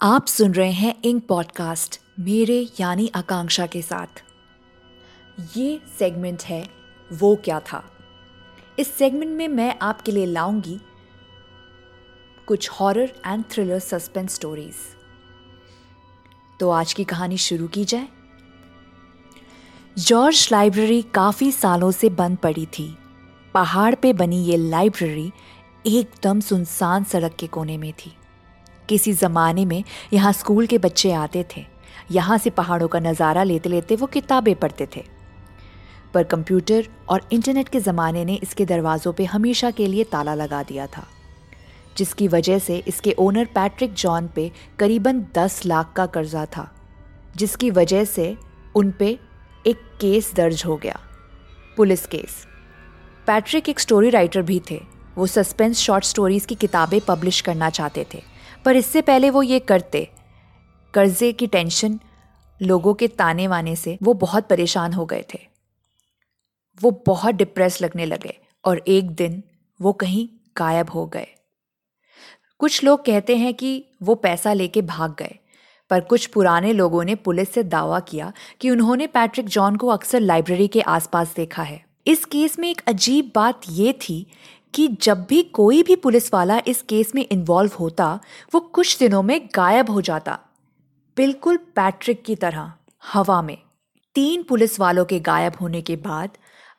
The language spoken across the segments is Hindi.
आप सुन रहे हैं इंक पॉडकास्ट मेरे यानी आकांक्षा के साथ। ये सेगमेंट है, वो क्या था? इस सेगमेंट में मैं आपके लिए लाऊँगी कुछ horror and thriller suspense stories तो आज की कहानी शुरू की जाए। जॉर्ज लाइब्रेरी काफ़ी सालों से बंद पड़ी थी। पहाड़ पे बनी ये लाइब्रेरी एकदम सुनसान सड़क के कोने में थी। किसी ज़माने में यहाँ स्कूल के बच्चे आते थे। यहाँ से पहाड़ों का नज़ारा लेते लेते वो किताबें पढ़ते थे। पर कंप्यूटर और इंटरनेट के ज़माने ने इसके दरवाज़ों पे हमेशा के लिए ताला लगा दिया था, जिसकी वजह से इसके ओनर पैट्रिक जॉन पे करीबन दस लाख का कर्जा था, जिसकी वजह से उन पे एक केस दर्ज हो गया, पुलिस केस। पैट्रिक एक स्टोरी राइटर भी थे, वो सस्पेंस शॉर्ट स्टोरीज की किताबें पब्लिश करना चाहते थे। पर इससे पहले वो ये करते। कर्जे की टेंशन, लोगों के ताने वाने से वो बहुत परेशान हो गए थे। वो बहुत डिप्रेस लगने लगे और एक दिन वो कहीं गायब हो गए। कुछ लोग कहते हैं कि वो पैसा लेके भाग गए, पर कुछ पुराने लोगों ने पुलिस से दावा किया कि उन्होंने पैट्रिक जॉन को अक्सर लाइब्रेरी के आसपास देखा है। इस केस में एक अजीब बात ये थी कि जब भी कोई भी पुलिस वाला इस केस में इन्वॉल्व होता, वो कुछ दिनों में गायब हो जाता। बिल्कुल पैट्रिक की तरह, हवा में। तीन पुलिस वालों के गायब होने के बाद,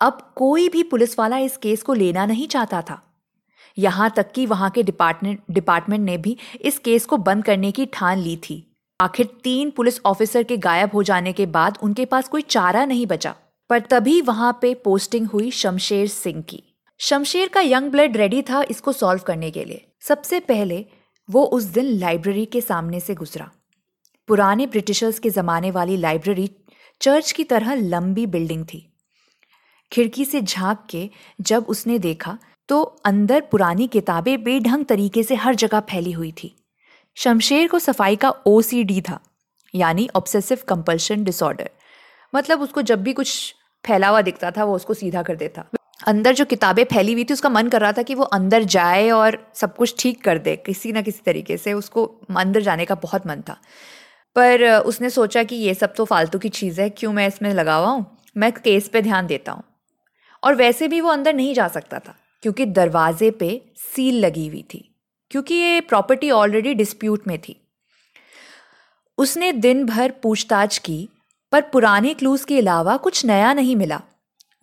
अब कोई भी पुलिस वाला इस केस को लेना नहीं चाहता था। यहाँ तक कि वहाँ के डिपार्टमेंट डिपार्टमेंट ने भी इस केस को बंद करने की ठान ली थी। आखिर तीन पुलिस ऑफिसर के गायब हो जाने के बाद उनके पास कोई चारा नहीं बचा। पर तभी वहाँ पे पोस्टिंग हुई शमशेर सिंह की। शमशेर का यंग ब्लड रेडी था इसको सॉल्व करने के लिए। सबसे पहले वो उस दिन लाइब्रेरी के सामने से गुजरा। पुराने ब्रिटिशर्स के ज़माने वाली लाइब्रेरी चर्च की तरह लंबी बिल्डिंग थी। खिड़की से झाँक के जब उसने देखा तो अंदर पुरानी किताबें बेढंग तरीके से हर जगह फैली हुई थी। शमशेर को सफ़ाई का ओसीडी था, यानी ऑब्सेसिव कंपल्शन डिसऑर्डर मतलब उसको जब भी कुछ फैला हुआ दिखता था, वो उसको सीधा कर देता। अंदर जो किताबें फैली हुई थी, उसका मन कर रहा था कि वो अंदर जाए और सब कुछ ठीक कर दे, किसी ना किसी तरीके से उसको अंदर जाने का बहुत मन था। पर उसने सोचा कि ये सब तो फालतू की चीज़ है, क्यों मैं इसमें लगा हुआ हूँ मैं केस पे ध्यान देता हूँ। और वैसे भी वो अंदर नहीं जा सकता था, क्योंकि दरवाजे पे सील लगी हुई थी, क्योंकि ये प्रॉपर्टी ऑलरेडी डिस्प्यूट में थी। उसने दिन भर पूछताछ की, पर पुराने क्लूज के अलावा कुछ नया नहीं मिला।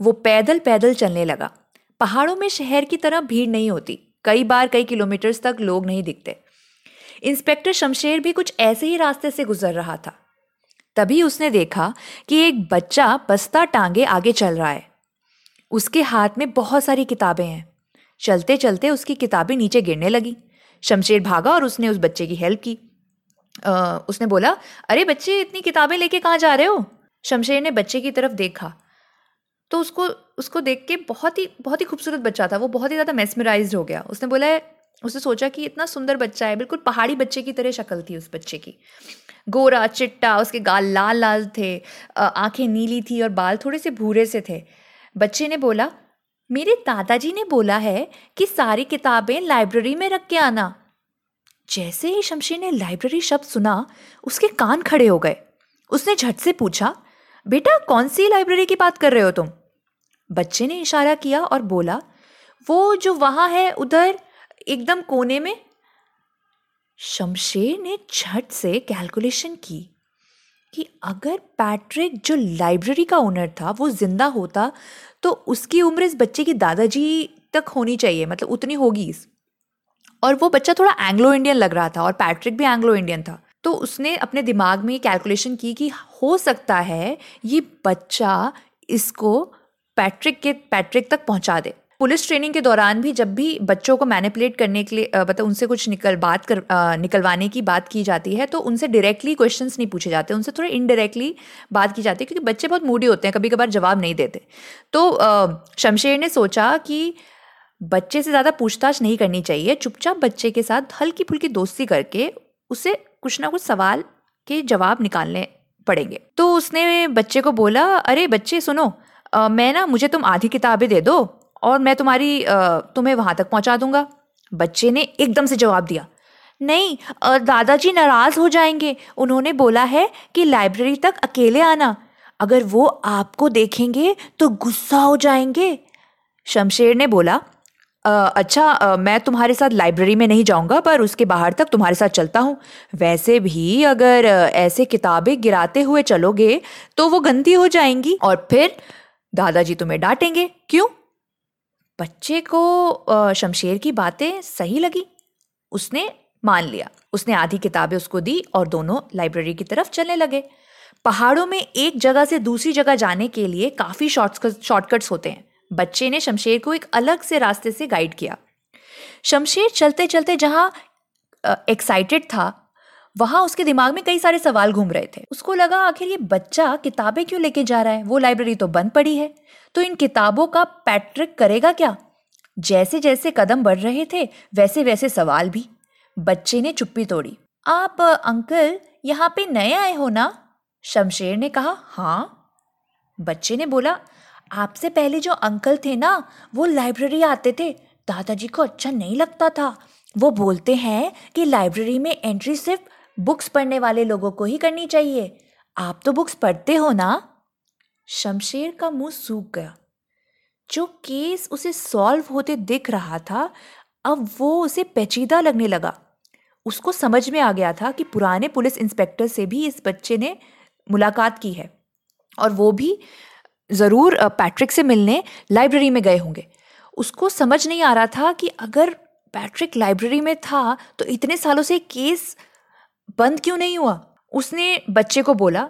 वो पैदल पैदल चलने लगा। पहाड़ों में शहर की तरह भीड़ नहीं होती। कई बार कई किलोमीटर्स तक लोग नहीं दिखते। इंस्पेक्टर शमशेर भी कुछ ऐसे ही रास्ते से गुजर रहा था। तभी उसने देखा कि एक बच्चा बस्ता टांगे आगे चल रहा है। उसके हाथ में बहुत सारी किताबें हैं। चलते चलते उसकी किताबें नीचे गिरने लगी। शमशेर भागा और उसने उस बच्चे की हेल्प की। आ, उसने बोला अरे बच्चे इतनी किताबें लेके कहाँ जा रहे हो? शमशेर ने बच्चे की तरफ़ देखा। तो उसको उसको देख के बहुत ही बहुत ही खूबसूरत बच्चा था, वो बहुत ही ज़्यादा मेस्मराइज हो गया। उसने बोला है, उसने सोचा कि इतना सुंदर बच्चा है, बिल्कुल पहाड़ी बच्चे की तरह शक्ल थी उस बच्चे की। गोरा, चिट्टा, उसके गाल लाल लाल थे आँखें नीली थी और बाल थोड़े से भूरे से थे। बच्चे ने बोला, मेरे दादाजी ने बोला है कि सारी किताबें लाइब्रेरी में रख के आना। जैसे ही शमशी ने लाइब्रेरी शब्द सुना, उसके कान खड़े हो गए। उसने झट से पूछा, बेटा, कौन सी लाइब्रेरी की बात कर रहे हो तुम? बच्चे ने इशारा किया और बोला, वो जो वहाँ है उधर, एकदम कोने में? शमशेर ने झट से कैलकुलेशन की कि अगर पैट्रिक जो लाइब्रेरी का ओनर था, वो ज़िंदा होता तो उसकी उम्र इस बच्चे की दादाजी तक होनी चाहिए मतलब उतनी होगी और वो बच्चा थोड़ा एंग्लो इंडियन लग रहा था और पैट्रिक भी एंग्लो इंडियन था। तो उसने अपने दिमाग में कैलकुलेशन की कि हो सकता है ये बच्चा इसको पैट्रिक के पैट्रिक तक पहुँचा दे। पुलिस ट्रेनिंग के दौरान भी जब भी बच्चों को मैनिपुलेट करने के लिए मतलब उनसे कुछ निकल बात कर आ, निकलवाने की बात की जाती है तो उनसे डायरेक्टली क्वेश्चंस नहीं पूछे जाते। उनसे थोड़े इनडायरेक्टली बात की जाती है क्योंकि बच्चे बहुत मूडी होते हैं कभी कभार जवाब नहीं देते। तो शमशेर ने सोचा कि बच्चे से ज़्यादा पूछताछ नहीं करनी चाहिए चुपचाप बच्चे के साथ हल्की फुल्की दोस्ती करके उसे कुछ ना कुछ सवाल के जवाब निकालने पड़ेंगे। तो उसने बच्चे को बोला अरे बच्चे सुनो आ, मैं ना मुझे तुम आधी किताबें दे दो और मैं तुम्हारी आ, तुम्हें वहाँ तक पहुँचा दूँगा। बच्चे ने एकदम से जवाब दिया। नहीं दादाजी नाराज़ हो जाएँगे। उन्होंने बोला है कि लाइब्रेरी तक अकेले आना। अगर वो आपको देखेंगे तो गुस्सा हो जाएँगे। शमशेर ने बोला अच्छा मैं तुम्हारे साथ लाइब्रेरी में नहीं जाऊँगा पर उसके बाहर तक तुम्हारे साथ चलता हूँ। वैसे भी अगर ऐसे किताबें गिराते हुए चलोगे तो वो गंदी हो जाएँगी। और फिर दादाजी तुम्हें डांटेंगे। क्यों? बच्चे को शमशेर की बातें सही लगी। उसने मान लिया। उसने आधी किताबें उसको दी और दोनों लाइब्रेरी की तरफ़ चलने लगे। पहाड़ों में एक जगह से दूसरी जगह जाने के लिए काफ़ी शॉर्टकट्स होते हैं। बच्चे ने शमशेर को एक अलग से रास्ते से गाइड किया। शमशेर चलते चलते जहाँ एक्साइटेड था वहाँ उसके दिमाग में कई सारे सवाल घूम रहे थे। उसको लगा, आखिर ये बच्चा किताबें क्यों लेके जा रहा है? वो लाइब्रेरी तो बंद पड़ी है। तो इन किताबों का पैट्रिक करेगा क्या? जैसे जैसे कदम बढ़ रहे थे वैसे वैसे सवाल भी। बच्चे ने चुप्पी तोड़ी। आप, अंकल, यहाँ पे नए आए हो ना? शमशेर ने कहा हाँ। बच्चे ने बोला, आपसे पहले जो अंकल थे ना, वो लाइब्रेरी आते थे। दादाजी को अच्छा नहीं लगता था। वो बोलते हैं कि लाइब्रेरी में एंट्री सिर्फ़ बुक्स पढ़ने वाले लोगों को ही करनी चाहिए। आप तो बुक्स पढ़ते हो ना? शमशेर का मुँह सूख गया। जो केस उसे सॉल्व होते दिख रहा था, अब वो उसे पेचीदा लगने लगा। उसको समझ में आ गया था कि पुराने पुलिस इंस्पेक्टर से भी इस बच्चे ने मुलाकात की है और वो भी ज़रूर पैट्रिक से मिलने लाइब्रेरी में गए होंगे। उसको समझ नहीं आ रहा था कि अगर पैट्रिक लाइब्रेरी में था तो इतने सालों से केस बंद क्यों नहीं हुआ? उसने बच्चे को बोला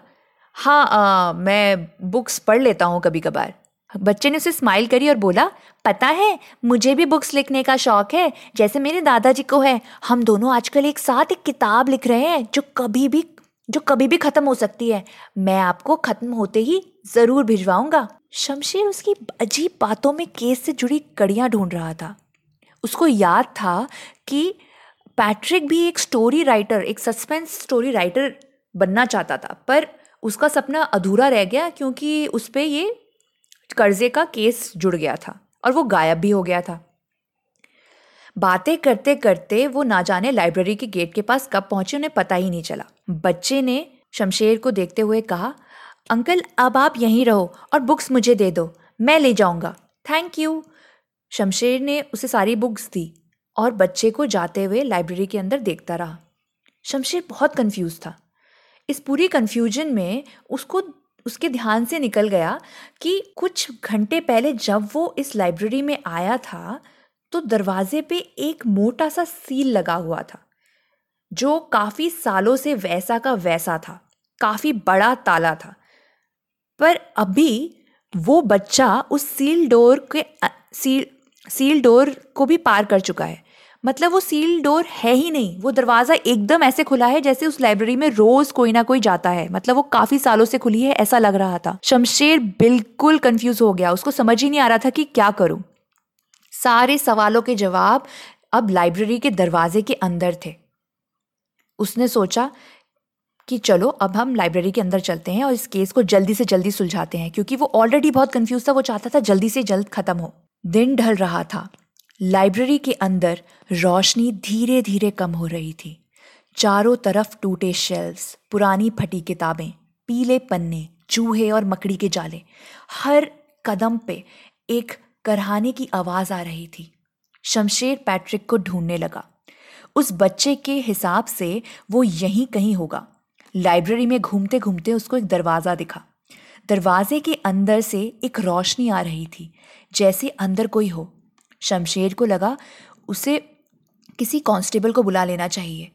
हाँ आ, मैं बुक्स पढ़ लेता हूँ कभी कभार बच्चे ने उसे स्माइल करी और बोला पता है मुझे भी बुक्स लिखने का शौक है। जैसे मेरे दादाजी को है हम दोनों आजकल एक साथ एक किताब लिख रहे हैं जो कभी भी जो कभी भी खत्म हो सकती है। मैं आपको खत्म होते ही ज़रूर भिजवाऊँगा। शमशेर उसकी अजीब बातों में केस से जुड़ी कड़ियाँ ढूंढ रहा था। उसको याद था कि पैट्रिक भी एक स्टोरी राइटर एक सस्पेंस स्टोरी राइटर बनना चाहता था, पर उसका सपना अधूरा रह गया क्योंकि उस पर ये कर्जे का केस जुड़ गया था और वो गायब भी हो गया था। बातें करते करते वो ना जाने लाइब्रेरी के गेट के पास कब पहुँचे उन्हें पता ही नहीं चला। बच्चे ने शमशेर को देखते हुए कहा, अंकल, अब आप यहीं रहो और बुक्स मुझे दे दो, मैं ले जाऊँगा। थैंक यू शमशेर ने उसे सारी बुक्स दी। और बच्चे को जाते हुए लाइब्रेरी के अंदर देखता रहा। शमशेर बहुत कंफ्यूज था। इस पूरी कंफ्यूजन में उसको, उसके ध्यान से निकल गया कि कुछ घंटे पहले जब वो इस लाइब्रेरी में आया था तो दरवाजे पे एक मोटा सा सील लगा हुआ था, जो काफ़ी सालों से वैसा का वैसा था, काफ़ी बड़ा ताला था। पर अभी वो बच्चा उस सील डोर के सील सील डोर को भी पार कर चुका है। मतलब वो सील डोर है ही नहीं। वो दरवाज़ा एकदम ऐसे खुला है जैसे उस लाइब्रेरी में रोज कोई ना कोई जाता है। मतलब वो काफ़ी सालों से खुली है, ऐसा लग रहा था। शमशेर बिल्कुल कंफ्यूज हो गया। उसको समझ ही नहीं आ रहा था कि क्या करूँ। सारे सवालों के जवाब अब लाइब्रेरी के दरवाजे के अंदर थे। उसने सोचा कि चलो, अब हम लाइब्रेरी के अंदर चलते हैं और इस केस को जल्दी से जल्दी सुलझाते हैं, क्योंकि वो ऑलरेडी बहुत कंफ्यूज था। वो चाहता था जल्दी से जल्द खत्म हो। दिन ढल रहा था। लाइब्रेरी के अंदर रोशनी धीरे धीरे कम हो रही थी। चारों तरफ़ टूटे शेल्व्स, पुरानी फटी किताबें, पीले पन्ने, चूहे और मकड़ी के जाले। हर कदम पे एक करहाने की आवाज़ आ रही थी। शमशेर पैट्रिक को ढूँढने लगा। उस बच्चे के हिसाब से वो यहीं कहीं होगा। लाइब्रेरी में घूमते घूमते उसको एक दरवाज़ा दिखा। दरवाजे के अंदर से एक रोशनी आ रही थी, जैसे अंदर कोई हो। शमशेर को लगा, उसे किसी कांस्टेबल को बुला लेना चाहिए,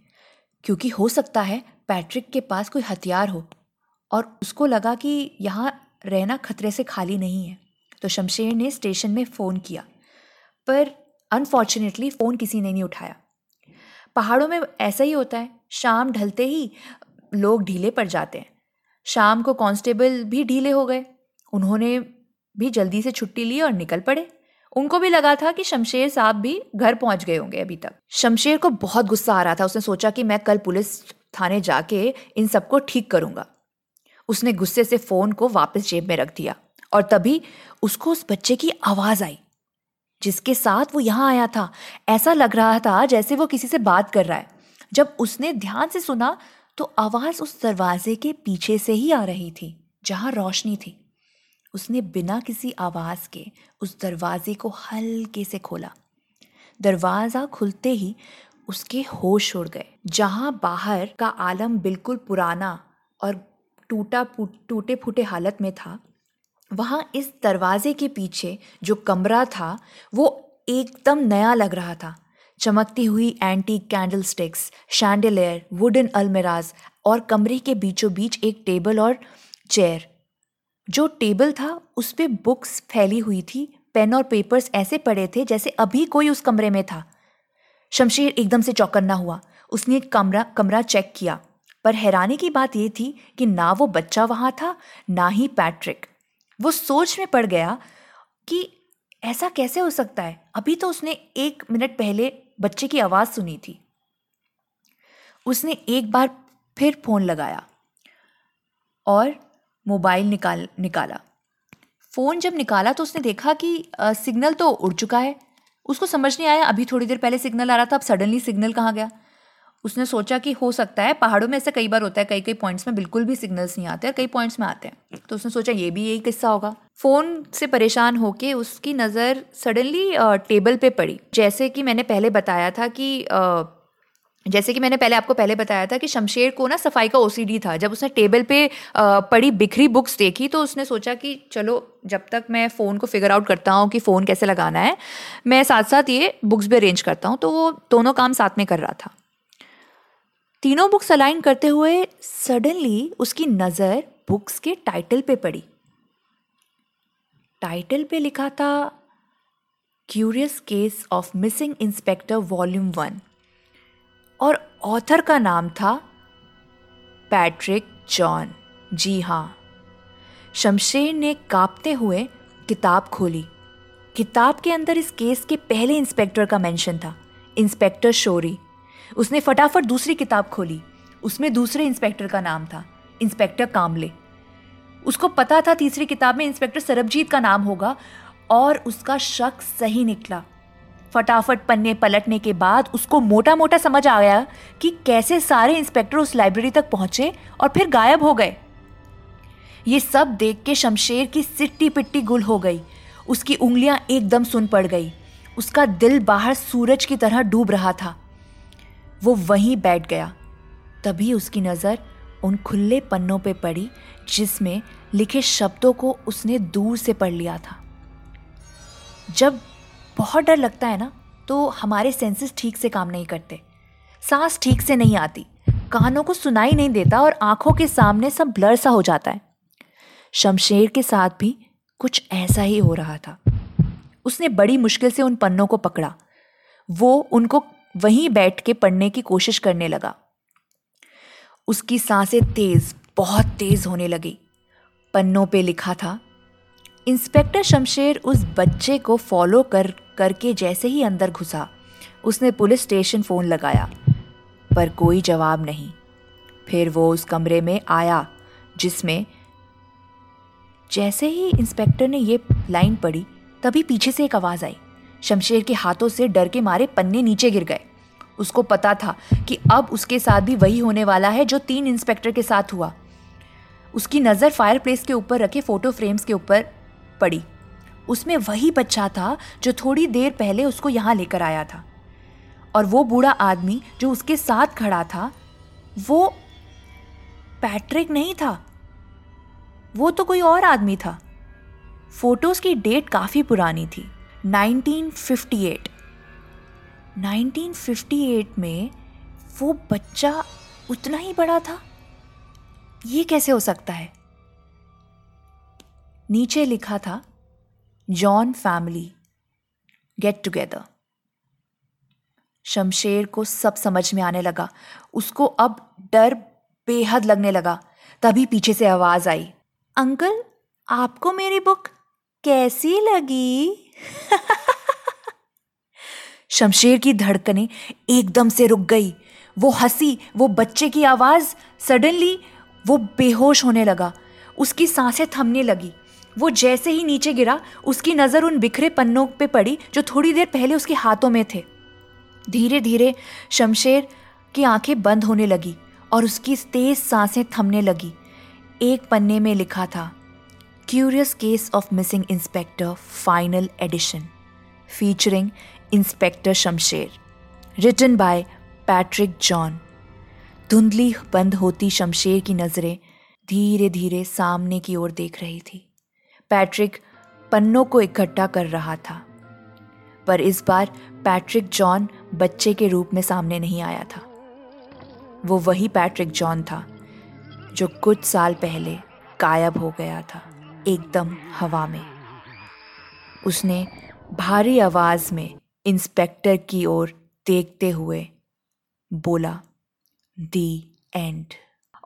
क्योंकि हो सकता है पैट्रिक के पास कोई हथियार हो। और उसको लगा कि यहाँ रहना खतरे से खाली नहीं है तो शमशेर ने स्टेशन में फ़ोन किया, पर अनफॉर्चुनेटली फ़ोन किसी ने नहीं उठाया। पहाड़ों में ऐसा ही होता है, शाम ढलते ही लोग ढीले पड़ जाते हैं। शाम को कांस्टेबल भी ढीले हो गए, उन्होंने भी जल्दी से छुट्टी ली और निकल पड़े। उनको भी लगा था कि शमशेर साहब भी घर पहुँच गए होंगे अभी तक। शमशेर को बहुत गुस्सा आ रहा था। उसने सोचा कि मैं कल पुलिस थाने जाके इन सबको ठीक करूँगा। उसने गुस्से से फ़ोन को वापस जेब में रख दिया और तभी उसको उस बच्चे की आवाज़ आई, जिसके साथ वो यहाँ आया था। ऐसा लग रहा था जैसे वो किसी से बात कर रहा है। जब उसने ध्यान से सुना तो आवाज़ उस दरवाजे के पीछे से ही आ रही थी, जहाँ रोशनी थी। उसने बिना किसी आवाज़ के उस दरवाजे को हल्के से खोला। दरवाज़ा खुलते ही उसके होश उड़ गए, जहाँ बाहर का आलम बिल्कुल पुराना और टूटा टूटे फूटे हालत में था, वहाँ इस दरवाजे के पीछे जो कमरा था, वो एकदम नया लग रहा था। चमकती हुई anti candle sticks chandelier wooden अलमेराज और कमरे के बीचों बीच एक टेबल और चेयर जो टेबल था, उस पर बुक्स फैली हुई थी, पेन और पेपर्स ऐसे पड़े थे जैसे अभी कोई उस कमरे में था। शमशेर एकदम से चौकन्ना हुआ। उसने कमरा कमरा चेक किया। पर हैरानी की बात यह थी कि ना वो बच्चा वहाँ था, ना ही पैट्रिक। वो सोच में पड़ गया कि ऐसा कैसे हो सकता है? अभी तो उसने एक मिनट पहले बच्चे की आवाज़ सुनी थी। उसने एक बार फिर फ़ोन लगाया। और मोबाइल निकाल निकाला। फ़ोन जब निकाला तो उसने देखा कि आ, सिग्नल तो उड़ चुका है। उसको समझ नहीं आया अभी थोड़ी देर पहले सिग्नल आ रहा था अब सडनली सिग्नल कहाँ गया? उसने सोचा कि हो सकता है पहाड़ों में ऐसा कई बार होता है कई कई पॉइंट्स में बिल्कुल भी सिग्नल्स नहीं आते और कई पॉइंट्स में आते हैं। तो उसने सोचा ये भी यही किस्सा होगा। फ़ोन से परेशान होके उसकी नज़र सडनली टेबल पे पड़ी। जैसे कि मैंने पहले बताया था कि जैसे कि मैंने पहले आपको पहले बताया था कि शमशेर को ना सफ़ाई का ओसीडी था। जब उसने टेबल पे पड़ी बिखरी बुक्स देखी तो उसने सोचा कि चलो, जब तक मैं फ़ोन को फिगर आउट करता हूँ कि फ़ोन कैसे लगाना है, मैं साथ साथ ये बुक्स भी अरेंज करता हूँ। तो वो दोनों काम साथ में कर रहा था। तीनों बुक्स अलाइन करते हुए सडनली उसकी नज़र बुक्स के टाइटल पे पड़ी। टाइटल पे लिखा था, curious case of missing inspector volume one. और ऑथर का नाम था पैट्रिक जॉन जी हाँ शमशेर ने कांपते हुए किताब खोली। किताब के अंदर इस केस के पहले इंस्पेक्टर का मेंशन था, इंस्पेक्टर शोरी। उसने फटाफट दूसरी किताब खोली। उसमें दूसरे इंस्पेक्टर का नाम था, इंस्पेक्टर कामले। उसको पता था तीसरी किताब में इंस्पेक्टर सरबजीत का नाम होगा और उसका शक सही निकला। फटाफट पन्ने पलटने के बाद उसको मोटा मोटा समझ आ गया कि कैसे सारे इंस्पेक्टर उस लाइब्रेरी तक पहुँचे और फिर गायब हो गए। ये सब देख के शमशेर की सिट्टी पिट्टी गुल हो गई। उसकी उंगलियाँ एकदम सुन पड़ गई। उसका दिल बाहर सूरज की तरह डूब रहा था। वो वहीं बैठ गया। तभी उसकी नज़र उन खुले पन्नों पे पड़ी, जिसमें लिखे शब्दों को उसने दूर से पढ़ लिया था। जब बहुत डर लगता है ना तो हमारे सेंसेस ठीक से काम नहीं करते। सांस ठीक से नहीं आती। कानों को सुनाई नहीं देता और आँखों के सामने सब ब्लर सा हो जाता है। शमशेर के साथ भी कुछ ऐसा ही हो रहा था। उसने बड़ी मुश्किल से उन पन्नों को पकड़ा। वो उनको वहीं बैठ के पढ़ने की कोशिश करने लगा। उसकी साँसें तेज, बहुत तेज होने लगी। पन्नों पे लिखा था, इंस्पेक्टर शमशेर उस बच्चे को फॉलो कर करके जैसे ही अंदर घुसा, उसने पुलिस स्टेशन फ़ोन लगाया, पर कोई जवाब नहीं। फिर वो उस कमरे में आया, जिसमें जैसे ही इंस्पेक्टर ने ये लाइन पढ़ी, तभी पीछे से एक आवाज़ आई। शमशेर के हाथों से डर के मारे पन्ने नीचे गिर गए। उसको पता था कि अब उसके साथ भी वही होने वाला है जो तीन इंस्पेक्टर के साथ हुआ। उसकी नज़र फायर प्लेस के ऊपर रखे फ़ोटो फ्रेम्स के ऊपर पड़ी। उसमें वही बच्चा था जो थोड़ी देर पहले उसको यहाँ लेकर आया था। और वो बूढ़ा आदमी जो उसके साथ खड़ा था, वो पैट्रिक नहीं था। वो तो कोई और आदमी था। फ़ोटोज़ की डेट काफ़ी पुरानी थी 1958 1958 में वो बच्चा उतना ही बड़ा था। ये कैसे हो सकता है? नीचे लिखा था John family, get together. Shamsher को सब समझ में आने लगा। उसको अब डर बेहद लगने लगा। तभी पीछे से आवाज़ आई। अंकल, आपको मेरी बुक कैसी लगी? शमशेर की धड़कनें एकदम से रुक गई। वो हँसी, वो बच्चे की आवाज़, सडनली वो बेहोश होने लगा। उसकी साँसें थमने लगी। वो जैसे ही नीचे गिरा, उसकी नज़र उन बिखरे पन्नों पे पड़ी जो थोड़ी देर पहले उसके हाथों में थे। धीरे धीरे शमशेर की आँखें बंद होने लगी और उसकी तेज साँसें थमने लगी। एक पन्ने में लिखा था curious case of missing inspector final edition featuring inspector Shamsher written by Patrick John धुंधली बंद होती शमशेर की नज़रें धीरे धीरे सामने की ओर देख रही थी। पैट्रिक पन्नों को इकट्ठा कर रहा था। पर इस बार पैट्रिक जॉन बच्चे के रूप में सामने नहीं आया था। वो वही पैट्रिक जॉन था, जो कुछ साल पहले गायब हो गया था, एकदम हवा में। उसने भारी आवाज़ में इंस्पेक्टर की ओर देखते हुए बोला, दी एंड.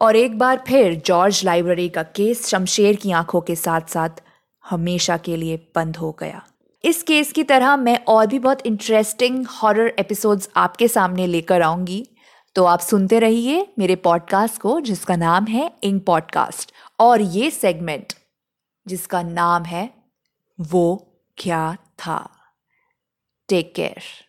और एक बार फिर जॉर्ज लाइब्रेरी का केस शमशेर की आँखों के साथ साथ हमेशा के लिए बंद हो गया। इस केस की तरह मैं और भी बहुत इंटरेस्टिंग हॉरर एपिसोड्स आपके सामने लेकर आऊँगी। तो आप सुनते रहिए मेरे पॉडकास्ट को, जिसका नाम है इंग पॉडकास्ट और ये सेगमेंट जिसका नाम है वो क्या था। Take care